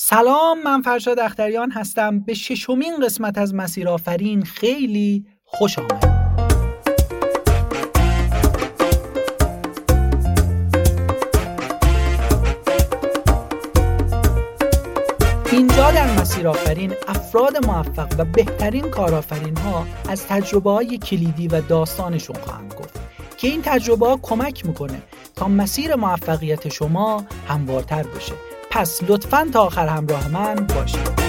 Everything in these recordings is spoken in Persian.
سلام من فرشاد اختریان هستم. به ششمین قسمت از مسیر آفرین خیلی خوش آمد اینجا در مسیر آفرین افراد موفق و بهترین کارآفرین ها از تجربه های کلیدی و داستانشون خواهند گفت که این تجربه ها کمک می‌کنه تا مسیر موفقیت شما هموارتر بشه. پس لطفا تا آخر همراه من باشید.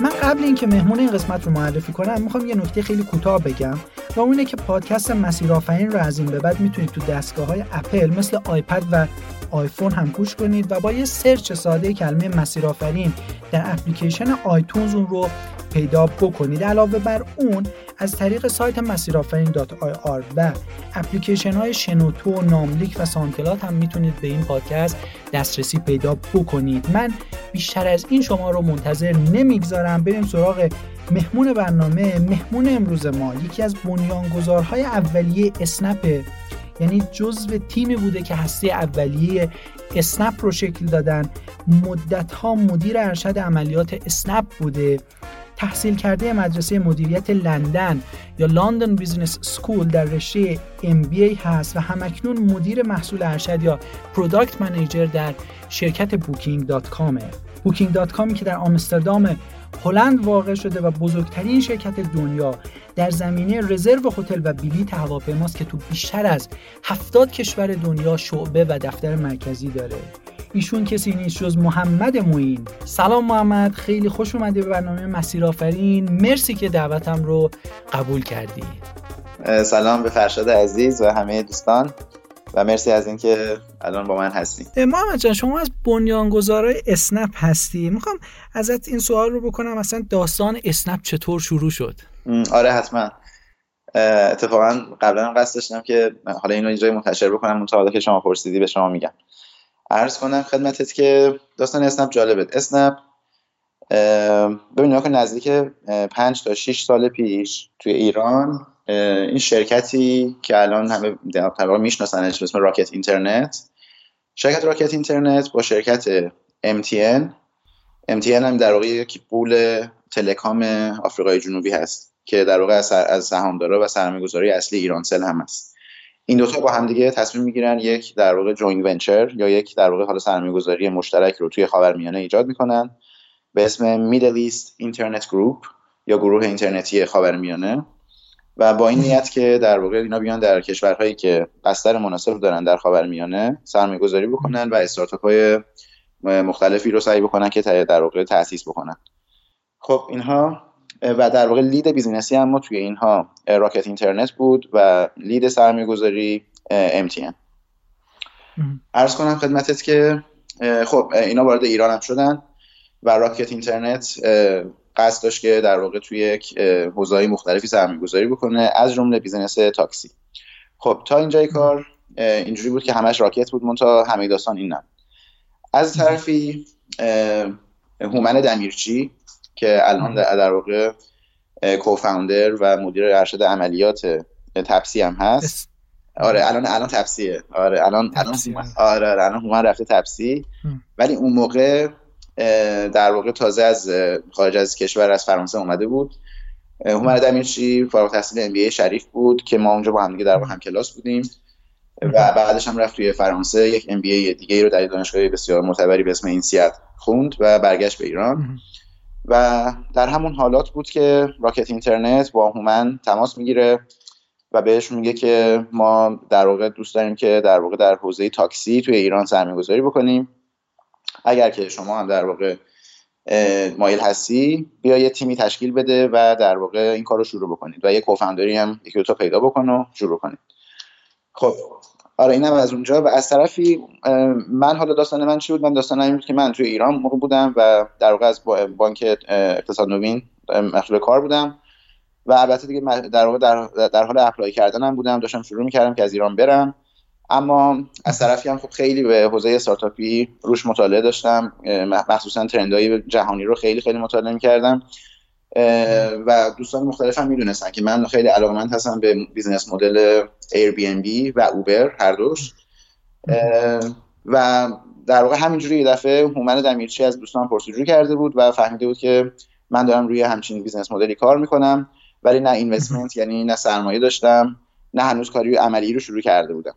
من قبل اینکه مهمون این قسمت رو معرفی کنم می‌خوام یه نکته خیلی کوتاه بگم و اونه که پادکست مسیر آفرین رو از این به بعد می‌تونید تو دستگاه های اپل مثل آیپد و آیفون هم گوش کنید و با یه سرچ ساده کلمه مسیر آفرین در اپلیکیشن آیتونز اون رو پیدا بکنید. علاوه بر اون از طریق سایت مسیرآفرین و اپلیکیشن های شنوتو، ناملیک و سانکلات هم می‌تونید به این پادکست دسترسی پیدا بکنید. من بیشتر از این شما رو منتظر نمی‌گذارم. بریم سراغ مهمون برنامه مهمون امروز ما. یکی از بنیانگذارهای اولیه اسنپ یعنی جزو تیمی بوده که هسته اولیه اسنپ رو شکل دادن. مدت ها مدیر ارشد عملیات اسنپ بوده. تحصیل کرده مدرسه مدیریت لندن یا London Business School در رشته MBA هست و هم‌اکنون مدیر محصول ارشد یا product manager در شرکت Booking.com ه Booking.com ی که در آمستردام هلند واقع شده و بزرگترین شرکت دنیا در زمینه رزرو هتل و بلیط هواپیماست که تو بیشتر از 70 کشور دنیا شعبه و دفتر مرکزی داره. ایشون کسی نیست جز محمد موین سلام محمد خیلی خوش اومدی به برنامه مسیر آفرین. مرسی که دعوتم رو قبول کردی. سلام به فرشاد عزیز و همه دوستان. و مرسی از اینکه الان با من هستی محمد جان شما از بنیانگذارای اسنپ هستی. می‌خوام ازت این سوال رو بکنم اصلا داستان اسنپ چطور شروع شد؟ آره حتما. اتفاقا قبلا قصد داشتم که حالا اینو اینجا منتشر بکنم اون که شما پرسیدی به شما میگم. عرض کنم خدمتت که داستان اسنپ جالبه. اسنپ ببینید که نزدیک 5 تا 6 سال پیش توی ایران این شرکتی که الان همه تقریبا میشناسنش به اسم راکت اینترنت. شرکت راکت اینترنت با شرکت MTN MTN هم در واقع یک غول telecom آفریقای جنوبی هست که در واقع از سهامدارا و سرمایه‌گذارای اصلی ایرانسل هم هست. این دوتا با هم دیگه تصمیم می‌گیرن یک در واقع joint venture یا یک در واقع حالا سرمایه‌گذاری مشترک رو توی خاورمیانه ایجاد می‌کنن به اسم Middle East Internet Group یا گروه اینترنتی خاورمیانه. و با این نیت که در واقع اینا بیان در کشورهایی که بستر مناسب دارن در خاورمیانه سرمایه‌گذاری بکنن و استارتاپ های مختلفی رو سعی بکنن که در واقع تأسیس بکنن. خب اینها و در واقع lead business ی هم ما توی اینها Rocket Internet بود و lead سرمایه گذاری MTN عرض کنم خدمتت که خب اینا وارد ایران هم شدن و Rocket Internet قصد داشت که در واقع توی یک حوزه‌های مختلفی سرمایه گذاری بکنه از جمله business تاکسی. خب تا اینجای کار اینجوری بود که همش راکت بود منتها همه داستان این نبود. از طرفی هومن دمیرچی که الان در واقع کوفاندر و مدیر ارشد عملیات تپسی هم هست. آره الان الان تپسیه. آره الان الان آره آره الان هومن رفته تپسی. ولی اون موقع در واقع تازه از خارج از کشور از فرانسه اومده بود. هومن دمیرچی فارغ التحصیل ام شریف بود که ما اونجا با هم دیگه در هم کلاس بودیم. و بعدش هم رفت توی فرانسه. یک ام بی دیگه رو در دانشگاه بسیار معتبری به اسم اینسیات خوند و برگشت به ایران. و در همون حالات بود که راکت اینترنت با هومن تماس می‌گیره و بهش میگه که ما در واقع دوست داریم که در واقع در حوزه تاکسی توی ایران سرمایه گذاری بکنیم. اگر که شما هم در واقع مایل هستی بیا یه تیمی تشکیل بده و در واقع این کار رو شروع بکنید و یه کوفندری هم یکی دو پیدا بکن و شروع کنید. خب آره اینم از اونجا و از طرفی من حالا داستان من چی بود؟ من داستان این بود که من توی ایران موقع بودم و در واقع از بانک اقتصاد نوین مشغول کار بودم و البته دیگه در واقع در, در حال apply کردنم بودم. داشتم شروع می‌کردم که از ایران برم. اما از طرفی هم خب خیلی به حوزه استارتاپی روش مطالعه داشتم مخصوصا trend های جهانی رو خیلی خیلی مطالعه می‌کردم. و دوستان مختلف هم می‌دونستن که من خیلی علاقمند هستم به business model بی و اوبر هر دوش. و در واقع همینجوری یه دفعه هومن دمیرچی از دوستان پرسجو کرده بود و فهمیده بود که من دارم روی همچین business model ی کار می‌کنم ولی نه investment یعنی نه سرمایه داشتم نه هنوز کاری عملی رو شروع کرده بودم.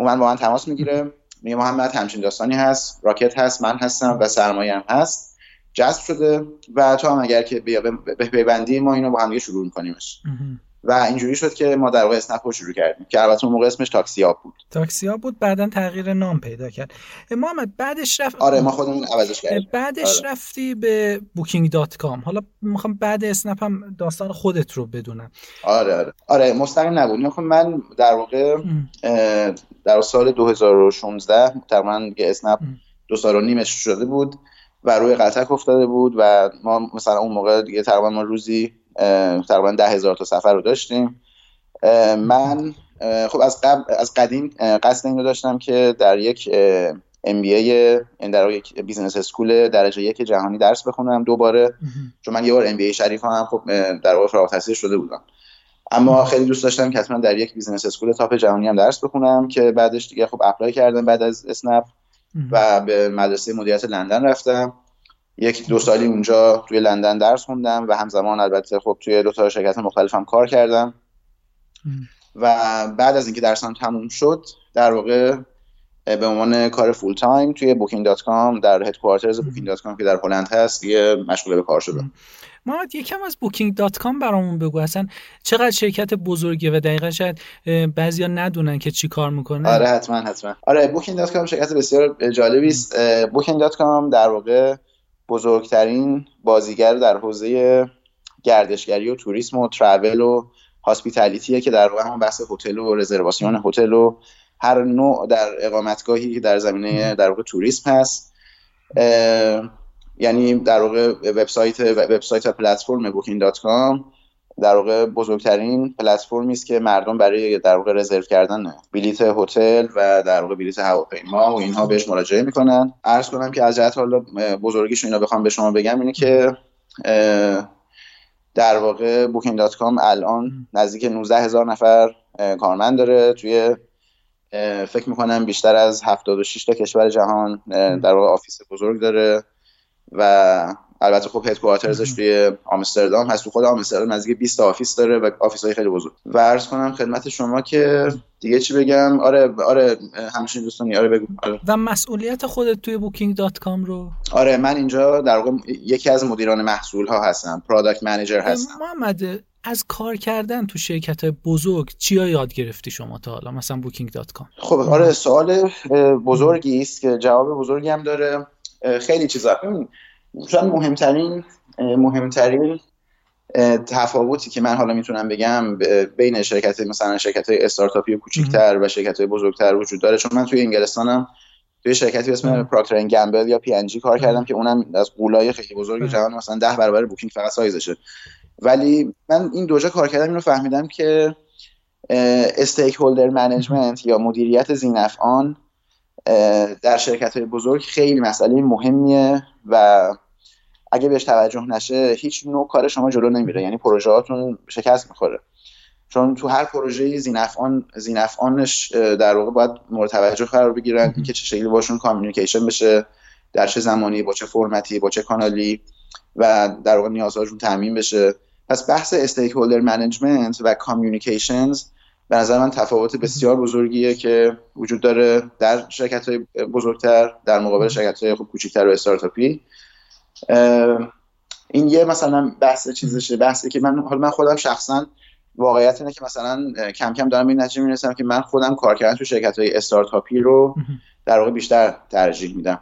هومن با من تماس می‌گیره. میگه محمد همچین داستانی هست. Rocket هست. من هستم و سرمایه هم هست. جذب شده. و تو هم اگر که بپیوندی ما اینو با هم شروع میکنیمش. و اینجوری شد که ما در واقع اسنپ رو شروع کردیم که البته اون موقع اسمش تاکسیاب بود. تاکسیاب بود بعدا تغییر نام پیدا کرد. محمد بعدش رفت آره ما خودمون عوضش کردیم. بعدش آره. رفتی به Booking.com حالا می‌خوام بعد اسنپ هم داستان خودت رو بدونم. آره آره. آره مستقیم نبود. خب من در واقع در سال 2016 تقریبا اسنپ دو سال و نیمش شده بود و روی غلتک افتاده بود و ما مثلا اون موقع دیگه تقریبا ما روزی تقریبا ده هزار تا سفر رو داشتیم. من خب از قبل از قدیم قصد این رو داشتم که در یک MBA در یک business school درجه یک جهانی درس بخونم دوباره. چون من یه بار MBA شریف هم خب در واقع فارغ التحصیل شده بودم. اما خیلی دوست داشتم که حتما در یک business school top جهانی هم درس بخونم که بعدش دیگه خب apply کردم بعد از اسنپ و به مدرسه مدیریت لندن رفتم. یک دو سالی اونجا توی لندن درس خوندم و همزمان البته خب توی دو تا شرکت مختلف هم کار کردم. و بعد از اینکه درسم تموم شد در واقع به عنوان کار full-time توی Booking.com در headquarters Booking.com که در هلند هست دیگه مشغول به کار شدم. محمد یکم از Booking.com برامون بگو. اصلا چقدر شرکت بزرگه و دقیقا شاید بعضیا ندونن که چی کار می‌کنه. آره حتما حتما. آره Booking.com شرکت بسیار جالبی است. Booking.com در واقع بزرگترین بازیگر در حوزه گردشگری و توریسم و travel و hospitality ه که در واقع هم بحث هتل و رزرواسیون هتل و هر نوع در اقامتگاهی که در زمینه در واقع توریسم هست. یعنی در واقع وبسایت وبسایت و پلتفرم Booking.com در واقع بزرگترین پلتفرمی است که مردم برای در واقع رزرو کردن بلیت هتل و در واقع بلیت هواپیما و اینها بهش مراجعه می‌کنن. عرض کنم که از جهت حالا بزرگیش اینا بخوام به شما بگم اینه که در واقع کام الان نزدیک 19 هزار نفر کارمند داره. توی فکر می‌کنم بیشتر از 76 تا کشور جهان در واقع office بزرگ داره و البته خب headquarters ش توی آمستردام هست. تو خود آمستردام نزدیک 20 office داره و office های خیلی بزرگ. و عرض کنم خدمت شما که دیگه چی بگم؟ آره آره همچین دوستانی آره بگو. آره. و مسئولیت خودت توی Booking.com رو؟ آره من اینجا در واقع یکی از مدیران محصول ها هستم product manager هستم. محمد از کار کردن تو شرکت بزرگ چیا یاد گرفتی شما تا حالا؟ مثلا Booking.com خب آره سوال بزرگی است که جواب بزرگی هم داره. خیلی چیزا. شاید مهمترین مهمترین تفاوتی که من حالا می‌تونم بگم بین شرکت مثلا شرکت های استارتاپی کوچیکتر و شرکت های بزرگتر وجود داره. چون من توی انگلستانم توی شرکتی به اسم Procter Gamble یا P&G کار کردم که اونم از غولای خیلی بزرگ جهان مثلا ده برابر Booking فقط سایزشه. ولی من این دوجا کار کردم اینو فهمیدم که stakeholder management یا مدیریت ذینفعان در شرکت های بزرگ خیلی مسئله مهمیه و اگه بهش توجه نشه هیچ نوع کار شما جلو نمیره. یعنی پروژه هاتون شکست می‌خوره. چون تو هر پروژه ذینفعان ذینفعانش در واقع باید مورد توجه قرار بگیرن اینکه چه شکلی باشون communication بشه در چه زمانی با چه فرمتی با چه کانالی و در واقع نیازهاشون تأمین بشه. پس بحث stakeholder management و communications به نظر من تفاوت بسیار بزرگیه که وجود داره در شرکت های بزرگتر در مقابل شرکت های خب کوچیکتر و استارتاپی. این یه مثلا بحث چیزشه. بحثی که من حالا من خودم شخصا واقعیت اینه که مثلا کم کم دارم این نتیجه می‌رسم که من خودم کار کردن تو شرکت های استارتاپی رو در واقع بیشتر ترجیح میدم.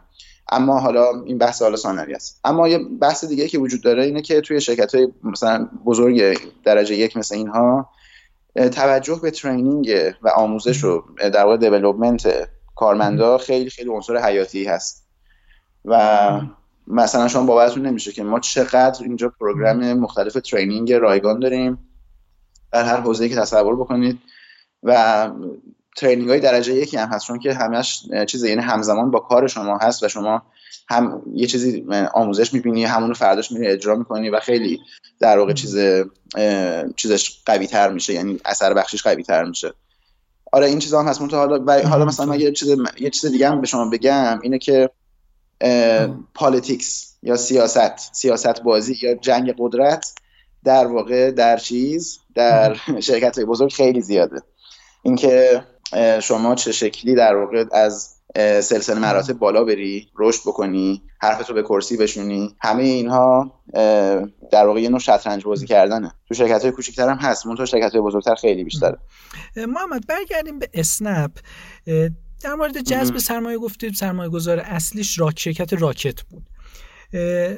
اما حالا این بحث حالا ثانوی است. اما یه بحث دیگه که وجود داره اینه که توی شرکت های مثلا بزرگ درجه یک مثل اینها توجه به ترینینگ و آموزش و در واقع دیولپمنت کارمندا خیلی خیلی عنصر حیاتی هست. و مثلا شما باورتون نمیشه که ما چقدر اینجا program مختلف training رایگان داریم در هر حوزه‌ای که تصور بکنید و training های درجه یکی هم هست چون که همش چیز یعنی همزمان با کار شما هست و شما هم یه چیزی آموزش می‌بینی همونو فرداش میری اجرا می‌کنی و خیلی در واقع چیز چیزش قوی تر میشه یعنی اثر بخشش قوی تر میشه. آره این چیزا هم هست. حالا و حالا مثلا من یه چیز یه چیز دیگه هم به شما بگم اینه که politics یا سیاست سیاست بازی یا جنگ قدرت در واقع در چیز در شرکت های بزرگ خیلی زیاده. اینکه شما چه شکلی در واقع از سلسله مراتب بالا بری رشد بکنی حرفتو به کرسی بشونی. همه اینها در واقع یه نوع شطرنج بازی کردنه. تو شرکت های کوچیک‌تر هم هست منتها شرکت های بزرگتر خیلی بیشتره. محمد برگردیم به اسنپ. در مورد جذب سرمایه گفتید سرمایه گذار اصلیش راک شرکت Rocket بود.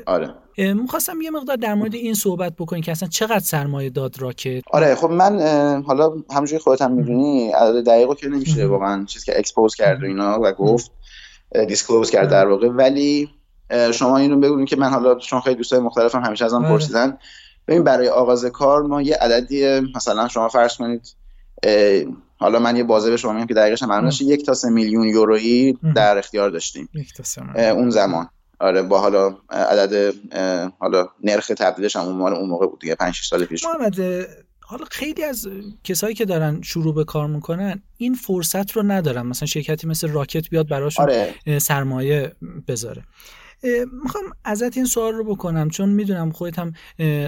آره. می‌خواستم یه مقدار در مورد این صحبت بکنی که اصلا چقدر سرمایه داد Rocket؟ آره خب من حالا همونجوری خودت هم می‌دونی عدد دقیقو که نمیشه واقعا چیزی که expose کرد و اینا و گفت disclose کرد در واقع. ولی شما اینو بگوین که من حالا چون خیلی دوستای مختلفم همیشه ازم آره. پرسیدن ببین برای آغاز کار ما یه عددی مثلا شما فرض کنید حالا من یه بازه به شما میگم که دقیقش هم یک تا سه میلیون یورویی در اختیار داشتیم. اون زمان. آره با حالا عدد حالا نرخ تبدیلش هم اون اون موقع بود دیگه 5 6 سال پیش محمد حالا خیلی از کسایی که دارن شروع به کار می‌کنن این فرصت رو ندارن. مثلا شرکتی مثل راکت بیاد براشون آره. سرمایه بذاره. می‌خوام ازت این سوال رو بکنم چون می‌دونم خودت هم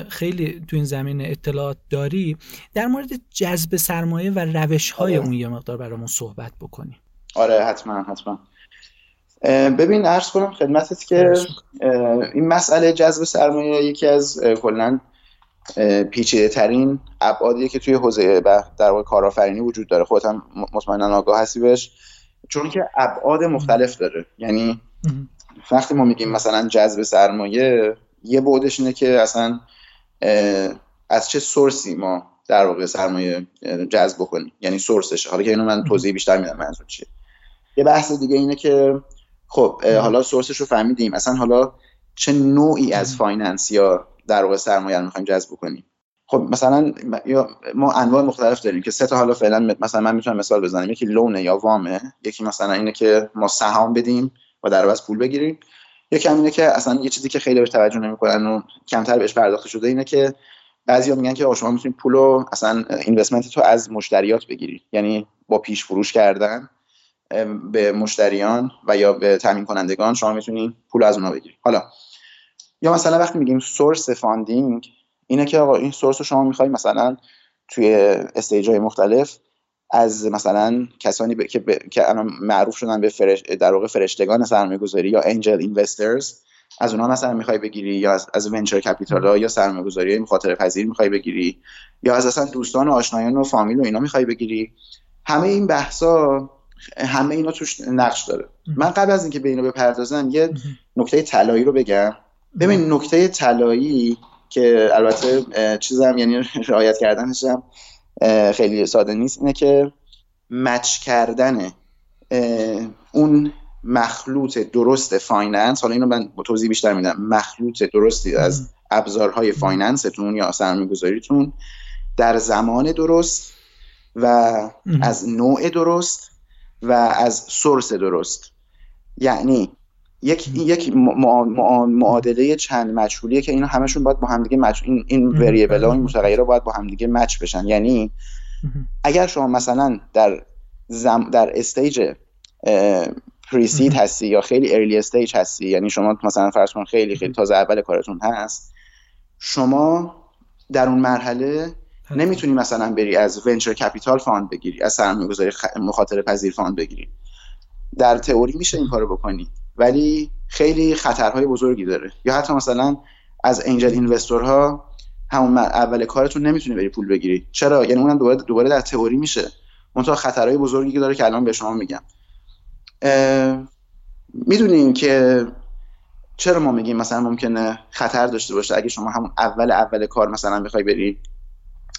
خیلی تو این زمین اطلاعات داری. در مورد جذب سرمایه و روش های آره. اون یه مقدار برامون صحبت بکنی. آره حتما حتما. ببین ارز کنم خدمتت که این مسئله جذب سرمایه یکی از کلا پیچیده ترین ابعادیه که توی حوزه در واقع کارآفرینی وجود داره. خودت هم مطمئنا آگاه هستی بهش. چون که ابعاد مختلف داره. یعنی وقتی ما میگیم مثلا جذب سرمایه یه بعدش اینه که اصلا از چه source ی ما در واقع سرمایه جذب بکنیم. یعنی source ش. حالا که اینو من توضیح بیشتر میدم منظور چیه. یه بحث دیگه اینه که خب حالا source ش رو فهمیدیم. اصلا حالا چه نوعی از finance یا در واقع سرمایه رو می‌خوایم جذب کنیم؟ خب مثلا ما انواع مختلف داریم که سه تا حالا فعلا مثلا من می‌تونم مثال بزنم. یکی لونه یا وامه. یکی مثلا اینه که ما سهام بدیم و در عوض پول بگیریم. یکی هم اینه که اصلا یه چیزی که خیلی بهش توجه نمی‌کنن و کمتر بهش پرداخته شده اینه که بعضیا میگن که شما می‌تونید پول رو اصلا اینوستمنت تو از مشتریات بگیری یعنی با پیش فروش کردن. به مشتریان و یا به تامین کنندگان شما می‌تونید پول از اونها بگیرید حالا یا مثلا وقتی میگیم source funding اینه که آقا این source رو شما می‌خوای مثلا توی stage های مختلف از مثلا کسانی ب... که, ب... که الان معروف شدن به فرش... در واقع فرشتگان سرمایه گذاری یا angel investors از اونها مثلا می‌خوای بگیری یا از, از venture capital یا سرمایه گذاری مخاطره پذیر می‌خوای بگیری یا از اصلا دوستان و آشنایان و فامیل و اینا می‌خوای بگیری. همه این بحثا همه اینا توش نقش داره. من قبل از اینکه به اینو بپردازم یه نکته طلایی رو بگم. ببین نکته طلایی که البته چیزم یعنی رعایت کردنش هم خیلی ساده نیست اینه که match کردن اون مخلوط درست finance حالا اینو من با توضیح بیشتر میدم. مخلوط درستی از ابزارهای finance تون یا سرمایه‌گذاریتون در زمان درست و از نوع درست و از source درست. یعنی یک یک معادله چند مجهولیه که اینا همشون باید با همدیگه match این این variable ها این متغیرها باید با همدیگه match بشن. یعنی اگر شما مثلا در زم در stage pre-seed هستی یا خیلی early stage هستی یعنی شما مثلا فرض کن خیلی خیلی تازه اول کارتون هست شما در اون مرحله نمی‌تونی مثلا بری از venture capital fund بگیری از سرمایه گذاری مخاطره پذیر fund بگیری. در تئوری میشه این کارو بکنی ولی خیلی خطرهای بزرگی داره. یا حتی مثلا از angel investor ها همون اول کارتون نمی‌تونی بری پول بگیری. چرا؟ یعنی اونم دوباره دوباره در تئوری میشه. منتها خطرهای بزرگی که داره که الان به شما میگم. می‌دونین که چرا ما میگیم مثلا ممکنه خطر داشته باشه؟ اگه شما همون اول اول کار مثلا بخوای بری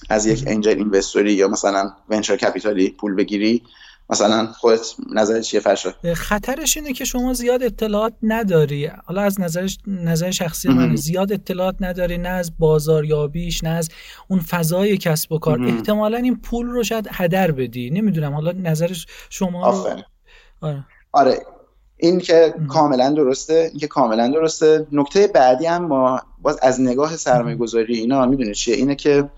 از یک انجل اینوستوری یا مثلا ونچر کپیتالی پول بگیری مثلا خودت نظر چیه فرشا؟ خطرش اینه که شما زیاد اطلاعات نداری. حالا از نظر نظر شخصی من زیاد اطلاعات نداری نه از بازاریابیش نه از اون فضای کسب و کار. احتمالا این پول رو شاید هدر بدی. نمی‌دونم. حالا نظرش شما آفره. آره. آره. این که کاملا درسته. این که کاملا درسته. نکته بعدی هم ما باز از نگاه سرمایه گذاری اینا می‌دونید چیه؟ اینه که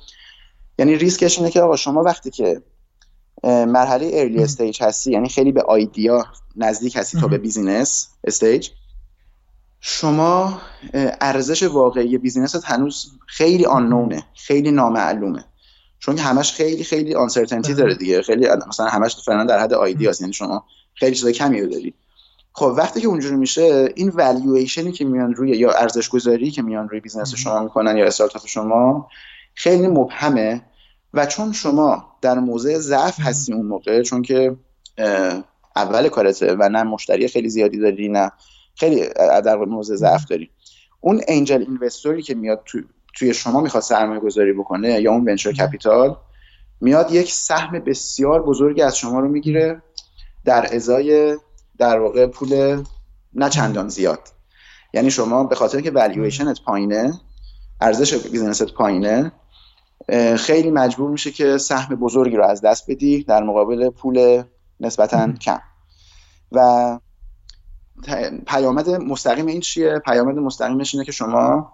یعنی ریسکش اینه که آقا شما وقتی که مرحله early stage هستی یعنی خیلی به idea نزدیک هستی تا به business stage شما ارزش واقعی business ت هنوز خیلی آنونه خیلی نامعلومه. چون همش خیلی خیلی uncertainty داره دیگه. خیلی مثلا همش فعلا در حد idea ست یعنی شما خیلی چیزای کمی رو داری. خب وقتی که اونجوری میشه این والویشنی که میان روی یا ارزش گذاری که میان روی business شما می‌کنن یا استارتاپ شما خیلی مبهمه و چون شما در موضع ضعف هستی اون موقع چون که اول کارته و نه مشتری خیلی زیادی داری نه خیلی در موضع ضعف داری. اون انجل اینوستوری که میاد تو توی شما می‌خواد سرمایه گذاری بکنه یا اون ونچر کپیتال میاد یک سهم بسیار بزرگی از شما رو می‌گیره در ازای در واقع پول نه چندان زیاد. یعنی شما به خاطر که والویشنت پایینه ارزش business ت پایینه خیلی مجبور میشه که سهم بزرگی رو از دست بدی در مقابل پول نسبتا کم. و پیامد مستقیم این چیه؟ پیامد مستقیمش اینه که شما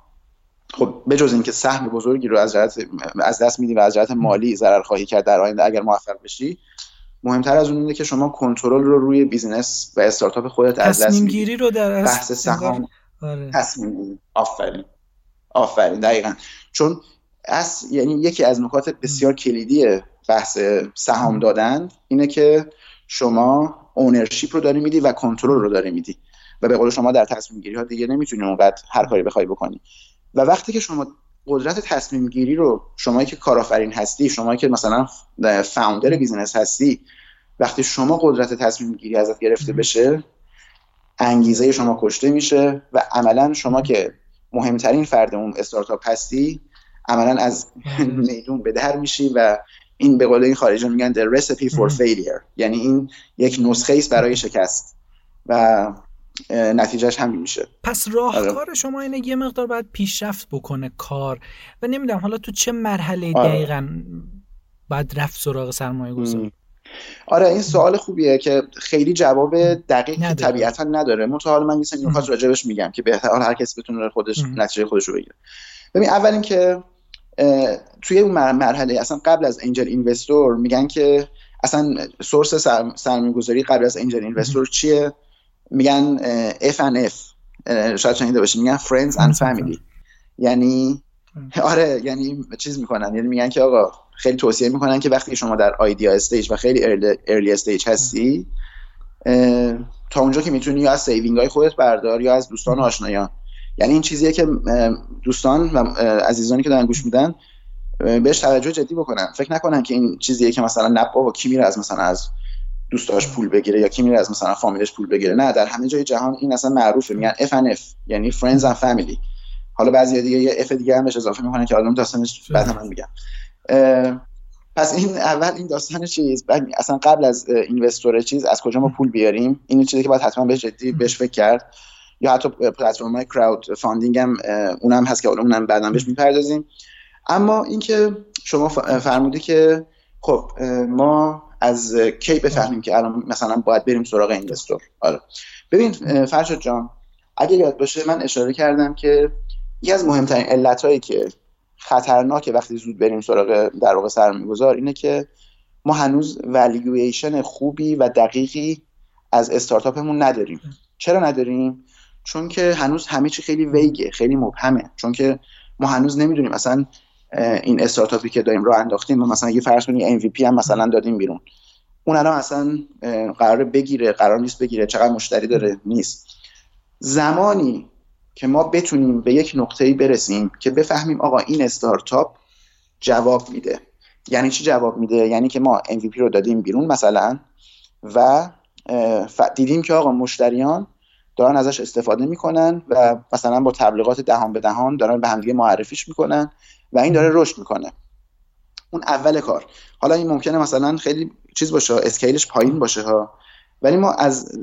خب بجز اینکه سهم بزرگی رو از از دست میدی و از جهت مالی ضرر خواهی کرد در آینده اگر موفق بشی مهمتر از اون اینه که شما کنترل رو روی business و استارتاپ خودت از دست تصمیم گیری رو در بحث سهام. آره. تصمیم آفرین. آفرین. دقیقا. چون از یعنی یکی از نکات بسیار کلیدی بحث سهام دادن اینه که شما ownership رو داری میدی و کنترل رو داری میدی و به قول شما در تصمیم گیری ها دیگه نمی‌تونی اونقدر هر کاری بخوای بکنی. و وقتی که شما قدرت تصمیم گیری رو شما که کارآفرین هستی شما که مثلا founder business هستی وقتی شما قدرت تصمیم گیری ازت گرفته بشه انگیزه شما کشته میشه و عملا شما که مهمترین فرد اون استارتاپ هستی عملا از میدون به در میشی و این به قول این خارجی میگن the recipe for failure. یعنی این یک نسخه است برای شکست. و نتیجهش همین میشه. پس راهکار آره. شما اینه یه مقدار باید پیشرفت بکنه کار. و نمی‌دونم حالا تو چه مرحله آره. دقیقا باید رفت سراغ سرمایه گذاری؟ آره این سوال خوبیه که خیلی جواب دقیق طبیعتا نداره. حالا من یه نکات راجبش میگم که بهتر هر کسی بتونه خودش نتیجه خودش رو بگیره. ببین اول اینکه توی اون مرحله اصلا قبل از انجل اینوستور میگن که اصلا سورس سرمایه گذاری قبل از انجل اینوستور چیه؟ میگن F and F. شاید شنیده باشید میگن friends and family. یعنی آره یعنی چیز می‌کنن. یعنی میگن که آقا خیلی توصیه می‌کنن که وقتی شما در idea stage و خیلی early stage هستی تا اونجا که می‌تونی یا از saving های خودت بردار یا از دوستان و آشنایان. یعنی این چیزیه که دوستان و عزیزانی که دارن گوش میدن بهش توجه جدی بکنن. فکر نکنن که این چیزیه که مثلا نه بابا کی میره از مثلا از دوستاش پول بگیره یا کی میره از مثلا فامیلش پول بگیره. نه در همه جای جهان این اصلا معروفه. میگن F and F یعنی friends and family. حالا بعضی دیگه یه F دیگه هم بهش اضافه می‌کنن که حالا داستانش بعد هم میگم. پس این اول این داستان چیز اصلا قبل از investor چیز از کجا ما پول بیاریم این چیزی که باید حتما بهش جدی بهش فکر کرد. یا حتی پلتفرم های crowdfunding هم اونم هست که اونم بعدا بهش می‌پردازیم. اما اینکه شما فرمودی که خب ما از کی بفهمیم که الان مثلا باید بریم سراغ investor آره. ببین فرشاد جان اگه یاد باشه من اشاره کردم که یکی از مهمترین علتهایی که خطرناکه وقتی زود بریم سراغ در واقع سرمایه‌گذار اینه که ما هنوز والویشن خوبی و دقیقی از استارتاپمون نداریم. چرا نداریم؟ چون که هنوز همه چی خیلی ویگه خیلی مبهمه. چون که ما هنوز نمی‌دونیم مثلا این استارتاپی که داریم راه انداختیم مثلا یه فرض کنیم MVP هم مثلا دادیم بیرون. اون الان اصلا قرار بگیره قرار نیست بگیره چقدر مشتری داره نیست. زمانی که ما بتونیم به یک نقطه‌ای برسیم که بفهمیم آقا این استارتاپ جواب میده. یعنی چی جواب میده؟ یعنی که ما MVP رو دادیم بیرون مثلا و دیدیم که آقا مشتریان دارن ازش استفاده می‌کنن و مثلا با تبلیغات دهان به دهان دارن به همدیگه معرفیش می‌کنن و این داره رشد می‌کنه. اون اول کار. حالا این ممکنه مثلا خیلی چیز باشه scale ش پایین باشه ها. ولی ما از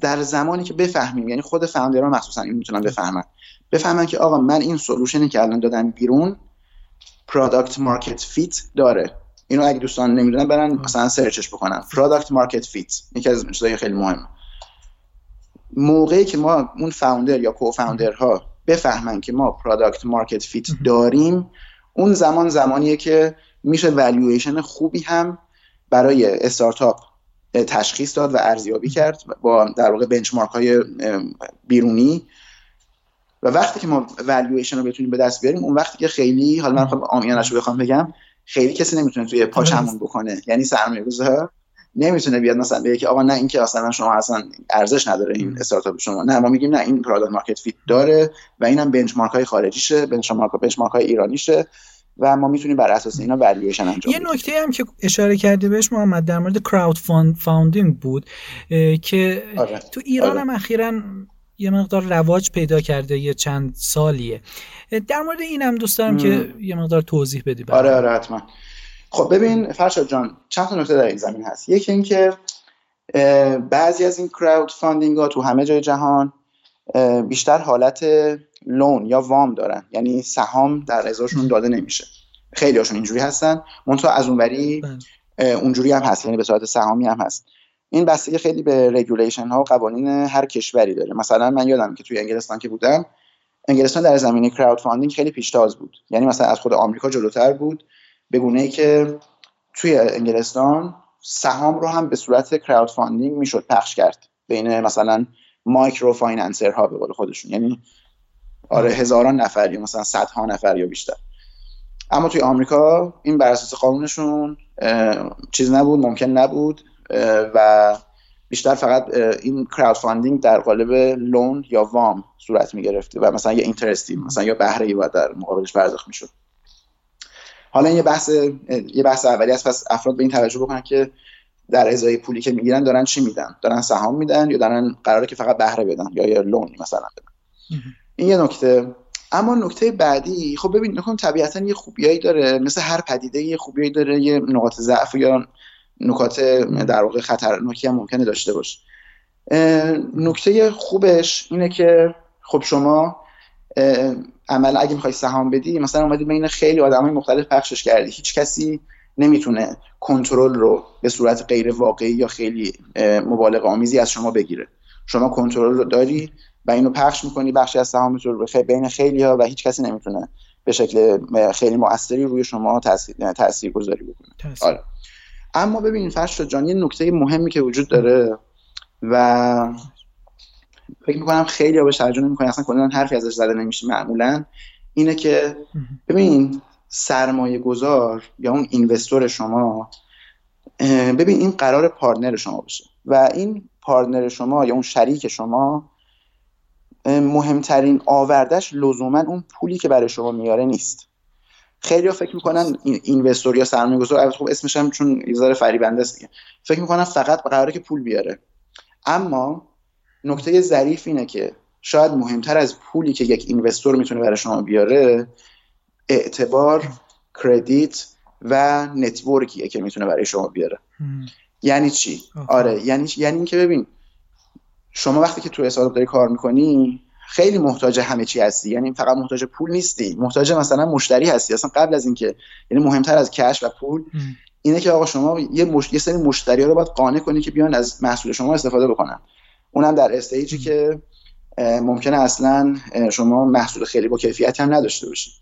در زمانی که بفهمیم یعنی خود founder ها مخصوصا این می‌تونن بفهمن. بفهمن که آقا من این solution ی که الان دادن بیرون product market fit داره. اینو اگه دوستان نمی‌دونن برن مثلا search ش بکنن. product market fit یکی از چیزای خیلی مهمه موقعی که ما اون founder یا ها بفهمن که ما product market fit داریم اون زمان زمانیه که میشه والویشن خوبی هم برای استارتاپ تشخیص داد و ارزیابی کرد با در واقع benchmark های بیرونی. و وقتی که ما والویشن رو بتونیم به دست بیاریم اون وقتی که خیلی حالا من خواهم عامیانش رو بخوام بگم خیلی کسی نمی‌تونه توی پاچمون بکنه. یعنی سرمایه گذار نمی‌تونه بیاد. مثلا بگه که آقا نه این که اصلا شما اصلا ارزش نداره این استارتاپ شما. نه ما میگیم نه این product market fit داره و اینم benchmark های خارجیشه benchmark benchmark های ایرانیشه و ما می‌تونیم بر اساس اینا والویشن انجام یه نکته هم که اشاره کردی بهش محمد در مورد crowdfunding بود که آره. تو ایران آره. هم اخیرا یه مقدار رواج پیدا کرده یه چند سالیه. در مورد این هم دوست دارم که یه مقدار توضیح بدی آره آره حتما. خب ببین فرشاد جان چند تا نکته در این زمینه هست. یکی اینکه بعضی از این crowdfunding ها تو همه جای جهان بیشتر حالت loan یا وام دارن. یعنی سهام در ازاشون داده نمیشه. خیلی هاشون اینجوری هستن. منتها از اونوری بله. اونجوری هم هست. یعنی به صورت سهامی هم هست. این بستگی خیلی به regulation ها و قوانین هر کشوری داره. مثلا من یادم که توی انگلستان که بودم انگلستان در زمینه crowdfunding خیلی پیشتاز بود. یعنی مثلا از خود آمریکا جلوتر بود. به گونه ای که توی انگلستان سهام رو هم به صورت crowdfunding می‌شد پخش کرد. بین مثلا micro financer ها به قول خودشون. یعنی آره هزاران نفر یا مثلا صدها نفر یا بیشتر. اما توی آمریکا این بر اساس قانونشون چیز نبود ممکن نبود و بیشتر فقط این crowdfunding در قالب loan یا وام صورت می گرفته و مثلا یه interest ی مثلا یا بهره ای باید در مقابلش پرداخت می‌شد. حالا یه بحث یه بحث اولی است پس افراد به این توجه بکنن که در ازای پولی که می‌گیرن دارن چی میدن؟ دارن سهام میدن یا دارن قراره که فقط بهره بدن یا یه لون مثلا بدن؟ این یه نکته. اما نکته بعدی خب ببین نکن طبیعتا یه خوبیایی داره مثل هر پدیده یه خوبیایی داره یه نقاط ضعف یا نکات در واقع خطرناکی هم ممکنه داشته باشه. نکته خوبش اینه که خب شما عمل اگه می‌خوای سهام بدی مثلا اومدی بین خیلی آدمای مختلف پخشش کردی. هیچ کسی نمی‌تونه کنترل رو به صورت غیر واقعی یا خیلی مبالغه آمیزی از شما بگیره. شما کنترل رو داری و اینو پخش می‌کنی بخشی از سهام رو بین خیلی ها و هیچ کسی نمی‌تونه به شکل خیلی مؤثری روی شما تاثیر گذاری بکنه. آره. اما ببینید فرش جان یه نکته مهمی که وجود داره و فکر می‌کنم خیلی ها بهش توجه نمی‌کنن اصلا کلا حرفی ازش زده نمیشه معمولا اینه که ببین سرمایه گذار یا اون اینوستور شما ببین این قرار پارتنر شما باشه و این پارتنر شما یا اون شریک شما مهمترین آوردش لزوما اون پولی که برای شما میاره نیست. خیلی ها فکر می‌کنن اینوستور یا سرمایه گذار خب اسمش هم چون یه فریبنده است فکر می‌کنن فقط قراره که پول بیاره. اما نکته ظریف اینه که شاید مهمتر از پولی که یک اینوستور می‌تونه برای شما بیاره اعتبار کردیت و نتورکیه که می‌تونه برای شما بیاره. یعنی چی؟ آره یعنی یعنی اینکه ببین شما وقتی که تو حساب داری کار می‌کنی خیلی محتاج همه چی هستی. یعنی فقط محتاج پول نیستی. محتاج مثلا مشتری هستی. اصلا قبل از اینکه یعنی مهمتر از کش و پول اینه که آقا شما یه, مش... یه سری مشتری رو باید قانع کنی که بیان از محصول شما استفاده بکنن. اونم در استیجی که ممکنه اصلا شما محصول خیلی با کیفیت هم نداشته باشید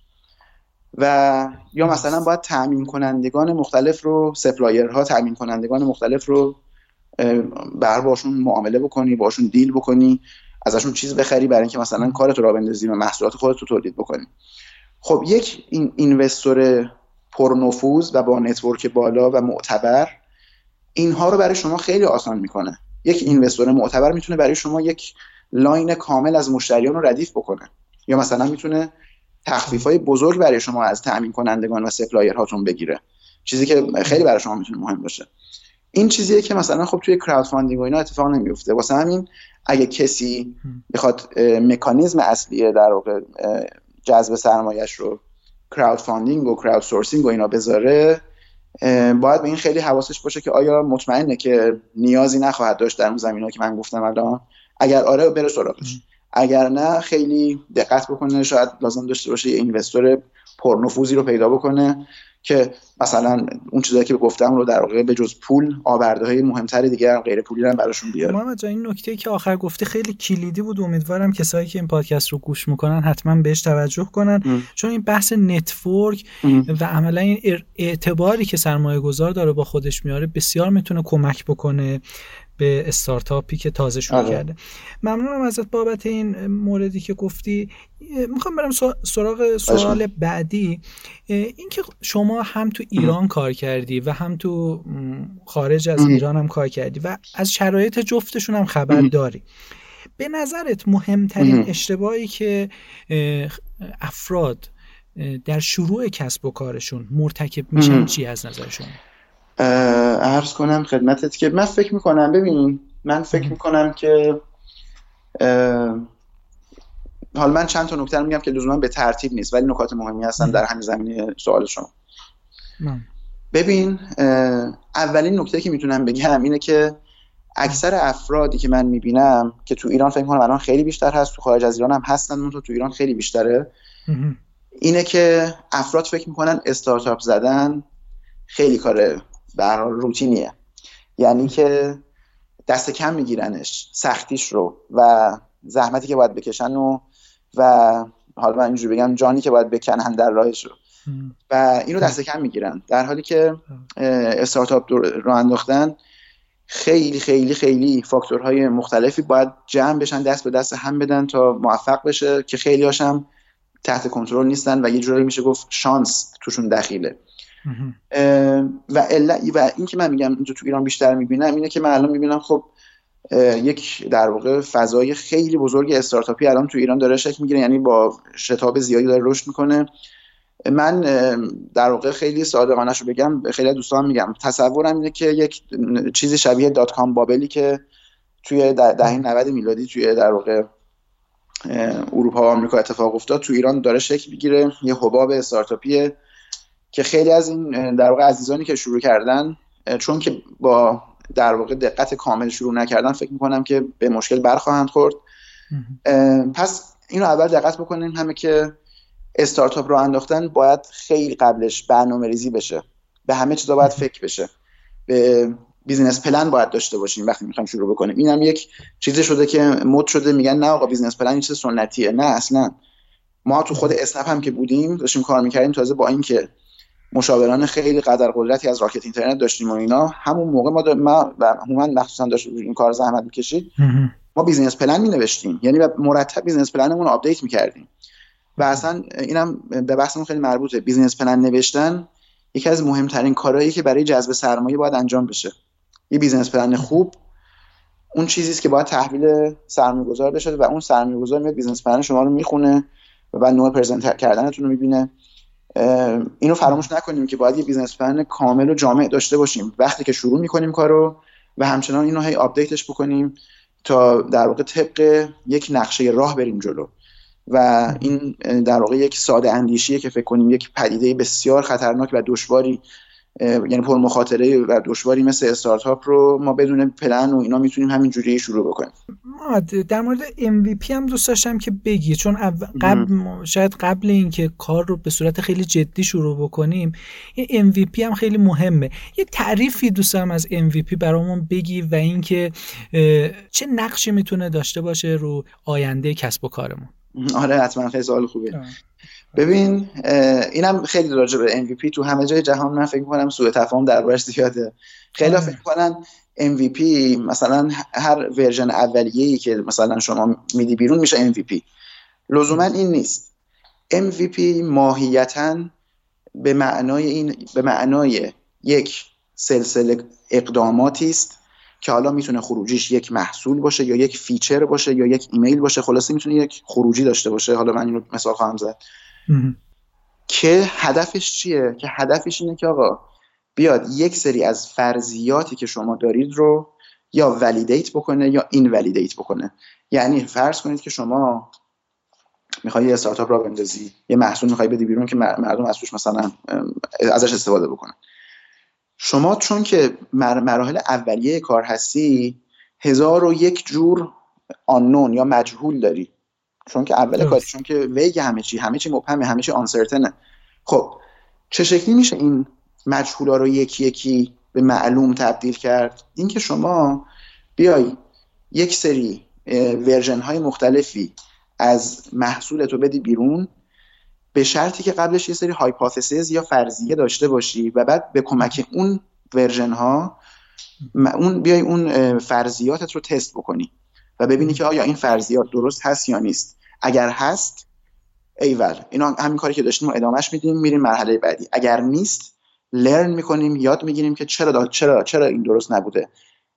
و یا مثلا باید تامین کنندگان مختلف رو سپلایرها تامین کنندگان مختلف رو بر باشون معامله بکنی باشون دیل بکنی ازشون چیز بخری برای اینکه مثلا کارت رو را بندازی و محصولات خودت رو تولید بکنی. خب یک این investor پرنفوذ و با network بالا و معتبر اینها رو برای شما خیلی آسان می‌کنه. یک investor معتبر می‌تونه برای شما یک line کامل از مشتریان رو ردیف بکنه. یا مثلا می‌تونه تخفیف های بزرگ برای شما از تأمین کنندگان و supplier هاتون بگیره. چیزی که خیلی برای شما می‌تونه مهم باشه. این چیزیه که مثلا خب توی crowdfunding و اینا اتفاق نمیفته واسه همین اگه کسی بخواد مکانیزم اصلی در واقع جذب سرمایش رو crowdfunding و crowdsourcing و اینا بذاره باید به این خیلی حواسش باشه که آیا مطمئنه که نیازی نخواهد داشت در اون زمینه که من گفتم الان. اگر آره بره سراغش. اگر نه خیلی دقت بکنه. شاید لازم داشته باشه یه investor پرنفوذی رو پیدا بکنه. که مثلا اون چیزایی که گفتم رو در واقع به جز پول آورده های مهمتر دیگه هم غیر پولی هم براشون بیاره. محمد این نکته که آخر گفته خیلی کلیدی بود. امیدوارم کسایی که این پادکست رو گوش می‌کنن حتما بهش توجه کنن. ام. چون این بحث network و عملا این اعتباری که سرمایه گذار داره با خودش میاره بسیار می‌تونه کمک بکنه. به استارتاپی که تازه شروع آره. کرده. ممنونم ازت بابت این موردی که گفتی. می‌خوام برم سراغ سوال بعدی. اینکه شما هم تو ایران کار کردی و هم تو خارج از ایران هم کار کردی و از شرایط جفتشون هم خبر داری. به نظرت مهمترین اشتباهی که افراد در شروع کسب و کارشون مرتکب میشن چی از نظر شما؟ عرض کنم خدمتت که من فکر می‌کنم ببین من فکر می‌کنم که حالا من چند تا نکته میگم که لزوما به ترتیب نیست ولی نکات مهمی هستن در همین زمینه سوال شما. ببین اولین نکته که می‌تونم بگم اینه که اکثر افرادی که من می‌بینم که تو ایران فکر کنم الان خیلی بیشتر هست تو خارج از ایران هم هستن تو تو ایران خیلی بیشتره. اینه که افراد فکر می‌کنن استارتاپ زدن خیلی کار در روتینیه. یعنی که دست کم میگیرنش سختیش رو و زحمتی که باید بکشن و و حالا من اینجوری بگم جانی که باید بکنن در راهش رو. و اینو دست کم می‌گیرن. در حالی که استارتاپ رو انداختن خیلی خیلی خیلی فاکتورهای مختلفی باید جمع بشن دست به دست هم بدن تا موفق بشه که خیلی هاشم تحت کنترل نیستن و یه جورایی میشه گفت شانس توشون دخیله. و و این که من میگم اینجا تو ایران بیشتر می‌بینم اینه که من الان می‌بینم خب یک در واقع فضای خیلی بزرگ استارتاپی الان تو ایران داره شکل می‌گیره یعنی با شتاب زیادی داره رشد می‌کنه. من در واقع خیلی صادقانه شو بگم خیلی دوستان میگم. تصورم اینه که یک چیزی شبیه دات کام بابلی که توی دهه 90 میلادی توی در واقع اروپا و آمریکا اتفاق افتاد تو ایران داره شکل می‌گیره یه حباب استارتاپیه. که خیلی از این در واقع عزیزانی که شروع کردن چون که با در واقع دقت کامل شروع نکردن فکر می‌کنم که به مشکل برخواهند خورد. پس اینو اول دقت بکنیم همه که استارتاپ رو انداختن باید خیلی قبلش برنامه ریزی بشه. به همه چیزا باید فکر بشه. به business plan باید داشته باشیم وقتی می‌خوایم شروع بکنیم. اینم یک چیزی شده که مد شده میگن نه آقا business plan این چیز سنتیه. نه اصلا. ما تو خود اسنپ هم که بودیم داشتیم کار می‌کردیم تازه با اینکه مشاوران خیلی قدر قدرتی از راکت اینترنت داشتیم و اینا. همون موقع ما, ما و هومن مخصوصا داشت این کار زحمت می‌کشید. ما business plan می نوشتیم یعنی مرتب business plan مون رو update می‌کردیم. و اصلا اینم به بحثمون خیلی مربوطه. business plan نوشتن یکی از مهمترین کارهایی که برای جذب سرمایه باید انجام بشه. یه business plan خوب اون چیزی است که باید تحویل سرمایه گذار بشه و اون سرمایه گذار میاد business plan شما رو می‌خونه و بعد نوع present کردنتون رو می‌بینه. اینو فراموش نکنیم که باید یه business plan کامل و جامع داشته باشیم. وقتی که شروع می‌کنیم کارو و همچنان اینو هی update ش بکنیم تا در واقع طبق یک نقشه راه بریم جلو. و این در واقع یک ساده اندیشیه که فکر کنیم یک پدیده بسیار خطرناک و دشواری یعنی پر مخاطره و دشواری مثل استارتاپ رو ما بدون پلن و اینا می‌تونیم همین جوری شروع بکنیم. در مورد MVP هم دوست داشتم که بگی چون قبل شاید قبل اینکه کار رو به صورت خیلی جدی شروع بکنیم این MVP هم خیلی مهمه. یه تعریفی دوست دارم از MVP برامون بگی و اینکه چه نقشی می‌تونه داشته باشه رو آینده کسب و کارمون. آره حتما. خیلی سوال خوبه. ببین اینم خیلی راجع به MVP تو همه جای جهان من فکر می‌کنم سوء تفاهم دربارش زیاده. خیلی فکر کنن MVP مثلا هر ورژن اولیه‌ای که مثلا شما میدی بیرون میشه MVP لزوما این نیست. MVP ماهیتا به معنای این به معنای یک سلسله اقداماتی است که حالا می‌تونه خروجیش یک محصول باشه یا یک feature باشه یا یک ایمیل باشه. خلاصه می‌تونه یک خروجی داشته باشه. حالا من اینو مثال خواهم زد. که هدفش چیه؟ که هدفش اینه که آقا بیاد یک سری از فرضیاتی که شما دارید رو یا validate بکنه یا invalidate بکنه. یعنی فرض کنید که شما می‌خوای یه استارتاپ را بندازی یه محصول می‌خوای بدی بیرون که مردم از توش مثلا ازش استفاده بکنن. شما چون که مراحل اولیه کار هستی هزار و یک جور آنون یا مجهول داری. چون که اول کاری چون که ویگ همه چی همه چی مبهمه همه چی آنسرتنه خب چه شکلی میشه این مجهولا رو یکی یکی به معلوم تبدیل کرد؟ اینکه شما بیای یک سری version های مختلفی از محصولتو بدی بیرون به شرطی که قبلش یه سری hypothesis یا فرضیه داشته باشی و بعد به کمک اون version ها اون بیای اون فرضیاتت رو تست بکنی و ببینی که آیا این فرضیات درست هست یا نیست. اگر هست ایول. اینا همین کاری که داشتیم ادامهش میدیم میریم مرحله بعدی. اگر نیست learn می‌کنیم یاد می‌گیریم که چرا چرا چرا این درست نبوده.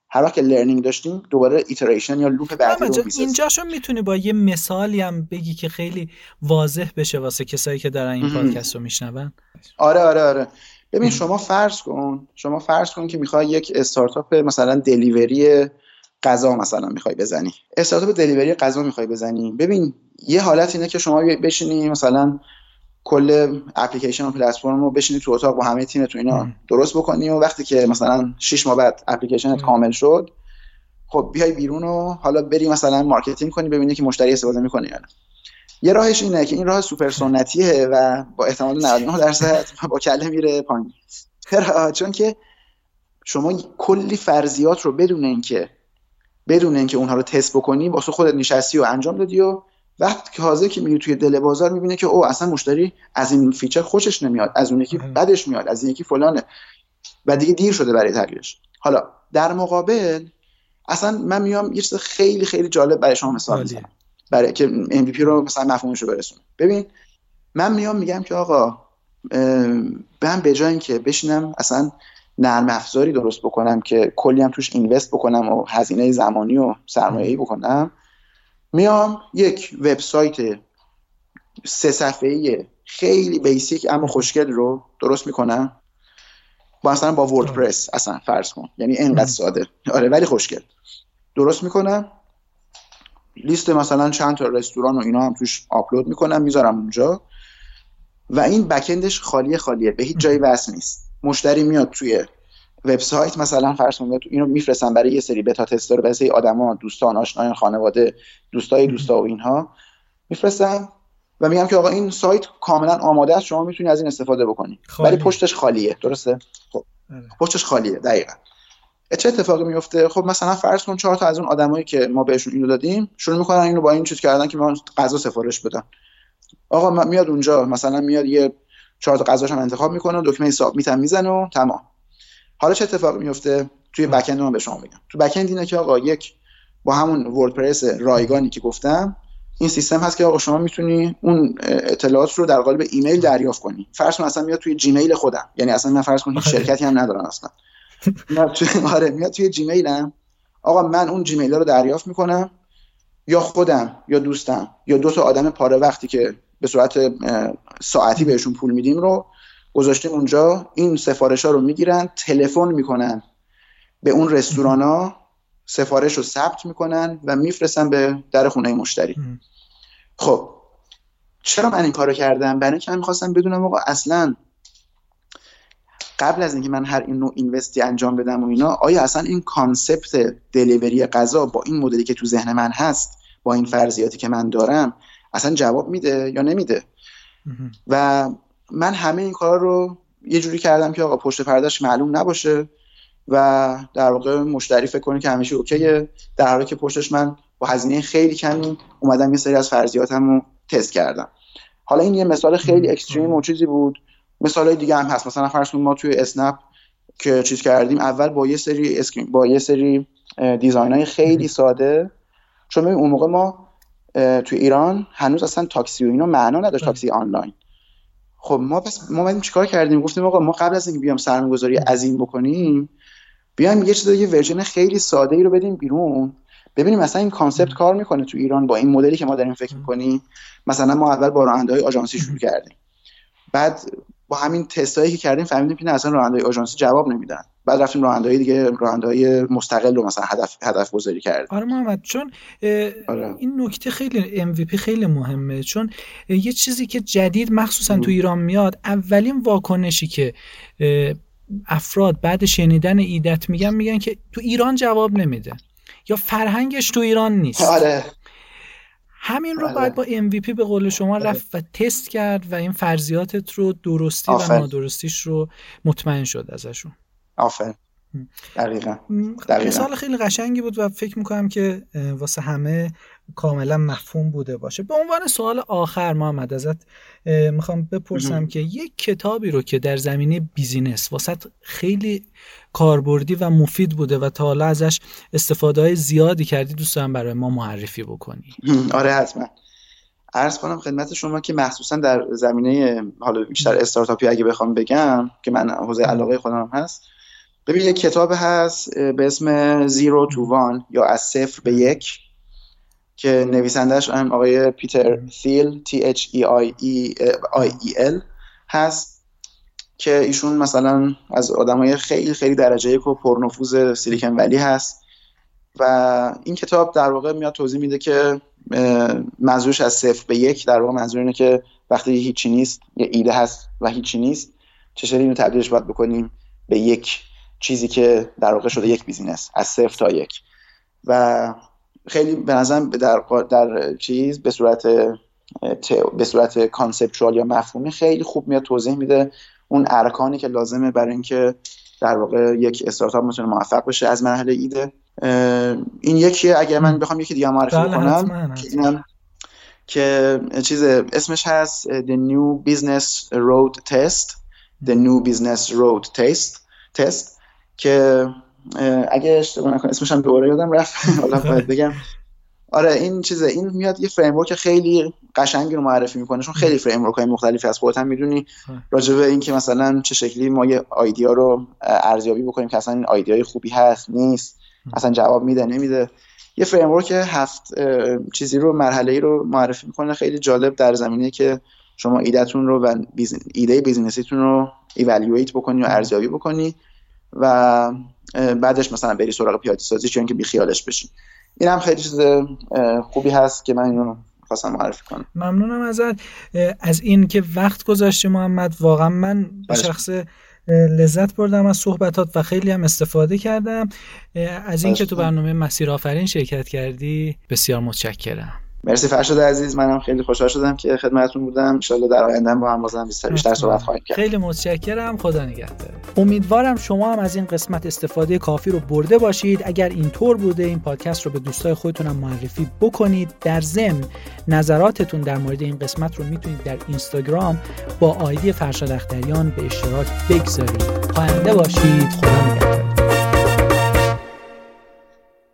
هر وقت که learning داشتیم دوباره iteration یا loop بعدی رو اینجاشو می‌تونی با یه مثالی هم بگی که خیلی واضح بشه واسه کسایی که دارن این پادکست رو میشنون. آره آره آره. ببین شما فرض کن شما فرض کن که می‌خوای یک استارتاپ مثلا delivery غذا مثلا می‌خوای بزنی. استارتاپ delivery غذا می‌خوای بزنی. ببین یه حالت اینه که شما بشینی مثلا کل اپلیکیشن و پلتفرم رو بشینی تو اتاق با همه تیمتون اینا درست بکنی. و وقتی که مثلا 6 ماه بعد اپلیکیشنت کامل شد خب بیای بیرون و حالا بری مثلا marketing کنی ببینی که مشتری استفاده می‌کنه یا نه. یه راهش اینه که این راه سوپر سنتیه و با احتمال 99 درصد با کله میره پایین. چون که شما کلی فرضیات رو بدون اینکه بدون اینکه اونها رو تست بکنی واسه خودت نشستی و انجام دادی و وقتی که حاضر که میگه توی دل بازار می‌بینه که او اصلا مشتری از این feature خوشش نمیاد از اون یکی بدش میاد از این یکی فلانه. و دیگه دیر شده برای تغییرش. حالا در مقابل اصلا من میام یه چیز خیلی خیلی جالب برای شما مثال می‌زنم. برای که MVP رو مثلا مفهومش رو برسونه ببین من میام میگم که آقا من به جای اینکه بشینم اصلا نرم افزاری درست بکنم که کلی هم توش invest بکنم و هزینه زمانی و سرمایه‌ای بکنم میام یک وبسایت سه صفحه‌ای خیلی بیسیک اما خوشگل رو درست می‌کنم. با مثلا با وردپرس اصلا فرض کن. یعنی انقدر ساده. آره ولی خوشگل. درست می‌کنم. لیست مثلا چند تا رستوران و اینا هم توش آپلود می‌کنم می‌ذارم اونجا. و این بکندش خالیه خالیه. به هیچ جایی وصل نیست. مشتری میاد توی وبسایت مثلا فرض کنید اینو میفرستن برای یه سری بتا تستر برای سری آدما دوستان آشنایان خانواده دوستای دوستا و اینها میفرستم و میگم که آقا این سایت کاملا آماده است شما می‌تونید از این استفاده بکنید ولی پشتش خالیه. درسته؟ خب. بله. پشتش خالیه. دقیقا. چه اتفاقی میفته خب مثلا فرض کن چهار تا از اون آدمایی که ما بهشون اینو دادیم شروع می‌کنن اینو با این چیز کردن که ما غذا سفارش بدن. آقا میاد اونجا مثلا میاد یه چهار تا غذاش هم انتخاب می‌کنه دکمه حساب میتن می‌زنه و تمام. حالا چه اتفاقی میفته؟ توی بکند من به شما میگم. تو بکند اینه که آقا یک با همون وردپرس رایگانی که گفتم این سیستم هست که آقا شما می‌تونی اون اطلاعات رو در قالب ایمیل دریافت کنی. فرض کن اصلا میاد توی جیمیل خودم. یعنی اصلا من فرض کن هیچ آره. شرکتی هم ندارم اصلا. آره میاد توی جیمیلم. آقا من اون جیمیل رو دریافت می‌کنم یا خودم یا دوستم یا دو تا آدم پاره وقتی که به صورت ساعتی بهشون پول میدیم رو گذاشتیم اونجا این سفارش ها رو می‌گیرن تلفن می‌کنن به اون رستوران ها سفارش رو ثبت می‌کنن و میفرستن به در خونه مشتری. خب چرا من این کارو کردم؟ برای اینکه من می‌خواستم بدونم آقا اصلا قبل از اینکه من هر این نوع اینوستی انجام بدم و اینا آیا اصلا این کانسپت دلیوری غذا با این مدلی که تو ذهن من هست با این فرضیاتی که من دارم اصلا جواب میده یا نمیده؟ و من همه این کار رو یه جوری کردم که آقا پشت پرداش معلوم نباشه و در واقع مشتری فکر کنه که همیشه okay ه. در حالی که پشتش من با هزینه خیلی کمی اومدم یه سری از فرضیاتم رو تست کردم. حالا این یه مثال خیلی extreme و چیزی بود. مثال های دیگه هم هست. مثلا فرض ما توی اسنپ که چیز کردیم اول با یه سری screen با یه سری design های خیلی ساده. چون اون موقع ما توی ایران هنوز اصلا تاکسی و اینا معنا نداشت تاکسی آنلاین. خب ما پس ما بعدیم چیکار کردیم؟ گفتیم آقا ما قبل از اینکه بیام سرمایه‌گذاری عظیم بکنیم بیایم یه چیز یه version خیلی ساده ای رو بدیم بیرون. ببینیم مثلا این concept کار می‌کنه تو ایران با این مدلی که ما داریم فکر می‌کنیم. مثلا ما اول با راننده های آژانسی شروع کردیم. بعد با همین تستایی که کردیم فهمیدیم که اصلا راننده های آژانسی جواب نمیدن. بعد رفتیم راننده دیگه راننده های مستقل رو مثلا هدف هدف گذاری کردیم. آره محمد چون آره. این نکته خیلی MVP خیلی مهمه. چون یه چیزی که جدید مخصوصا تو ایران میاد اولین واکنشی که افراد بعد شنیدن ایدت میگن میگن که تو ایران جواب نمیده. یا فرهنگش تو ایران نیست. آره. همین رو بله. باید با MVP به قول شما بله. رفت و تست کرد و این فرضیاتت رو درستی و نادرستیش رو مطمئن شد ازشون آفر دقیقا. مثال خیلی قشنگی بود و فکر می‌کنم که واسه همه کاملا مفهوم بوده باشه. به عنوان سوال آخر محمد ازت می‌خوام بپرسم که یک کتابی رو که در زمینه بیزینس واسط خیلی کاربردی و مفید بوده و تا حالا ازش استفاده های زیادی کردی دوست دارم برای ما معرفی بکنی. آره حتما. عرض کنم خدمت شما که مخصوصا در زمینه حالا بیشتر استارتاپی اگه بخوام بگم که من حوزه علاقه خودم هست ببین یک کتاب هست به اسم زیرو تو وان یا از صفر به یک که نویسندهش هم آقای پیتر ثیل T H E I E I E L هست که ایشون مثلا از آدمای خیلی خیلی درجه یک و پرنفوذ سیلیکن ولی هست. و این کتاب در واقع میاد توضیح میده که منظورش از صفر به یک در واقع منظور اینه که وقتی هیچی نیست یه ایده هست و هیچی نیست چطوری اینو تبدیلش باید بکنیم به یک. چیزی که در واقع شده یک business از صفر تا یک. و خیلی به نظرم در, در چیز به صورت به صورت conceptual یا مفهومی خیلی خوب میاد توضیح میده. اون ارکانی که لازمه برای اینکه در واقع یک استارتاپ می‌تونه موفق بشه از مرحله ایده. این یکی اگر من بخوام یکی دیگه معرفی بله، کنم که اینم که چیز اسمش هست The New Business Road Test. The New Business Road Test. Test. که اگه اشتباه نکنم اسمش هم دوباره یادم رفت. حالا باید بگم. آره این چیزه این میاد یه فریم خیلی قشنگی رو معرفی می‌کنه چون خیلی فریم های مختلفی از خودت هم می‌دونی راجع به اینکه مثلا چه شکلی ما یه آیدیا رو ارزیابی بکنیم که اصلا این آیدیای خوبی هست نیست. اصلا جواب میده نمیده. یه فریم که هفت چیزی رو مرحله ای رو معرفی می‌کنه. خیلی جالب در زمینه که شما ایدهتون رو و ایده business یتون رو evaluate بکنی و ارزیابی بکنی. و بعدش مثلا بری سراغ پیاده سازی چون که بیخیالش بشی. این هم خیلی چیز خوبی هست که من اینو خواستم معرفی کنم. ممنونم ازت. از این که وقت گذاشتی محمد واقعا من به شخصه لذت بردم از صحبتات و خیلی هم استفاده کردم. از اینکه تو برنامه مسیر آفرین شرکت کردی بسیار متشکرم. مرسی فرشاد عزیز منم خیلی خوشحال شدم که خدمتتون بودم. ان در آینده با هم بازم بیشتر بیشتر صحبت خواهیم کرد. خیلی متشکرم. خدا نگهدار. امیدوارم شما هم از این قسمت استفاده کافی رو برده باشید. اگر اینطور بوده این پادکست رو به دوستای خودتون هم معرفی بکنید. در ضمن نظراتتون در مورد این قسمت رو می‌تونید در اینستاگرام با آیدی فرشاد اختریان به اشتراک بگذارید. پاینده باشید. خدا نگهدار.